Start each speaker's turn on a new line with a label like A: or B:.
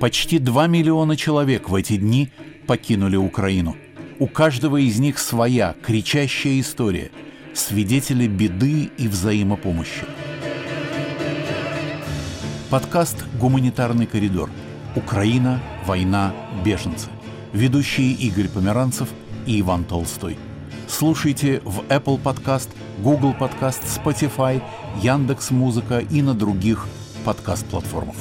A: Почти 2 миллиона человек в эти дни покинули Украину. У каждого из них своя кричащая история, свидетели беды и взаимопомощи. Подкаст «Гуманитарный коридор. Украина, война, беженцы». Ведущие Игорь Померанцев и Иван Толстой. Слушайте в Apple Podcast, Google Podcast, Spotify, Яндекс.Музыка и на других подкаст-платформах.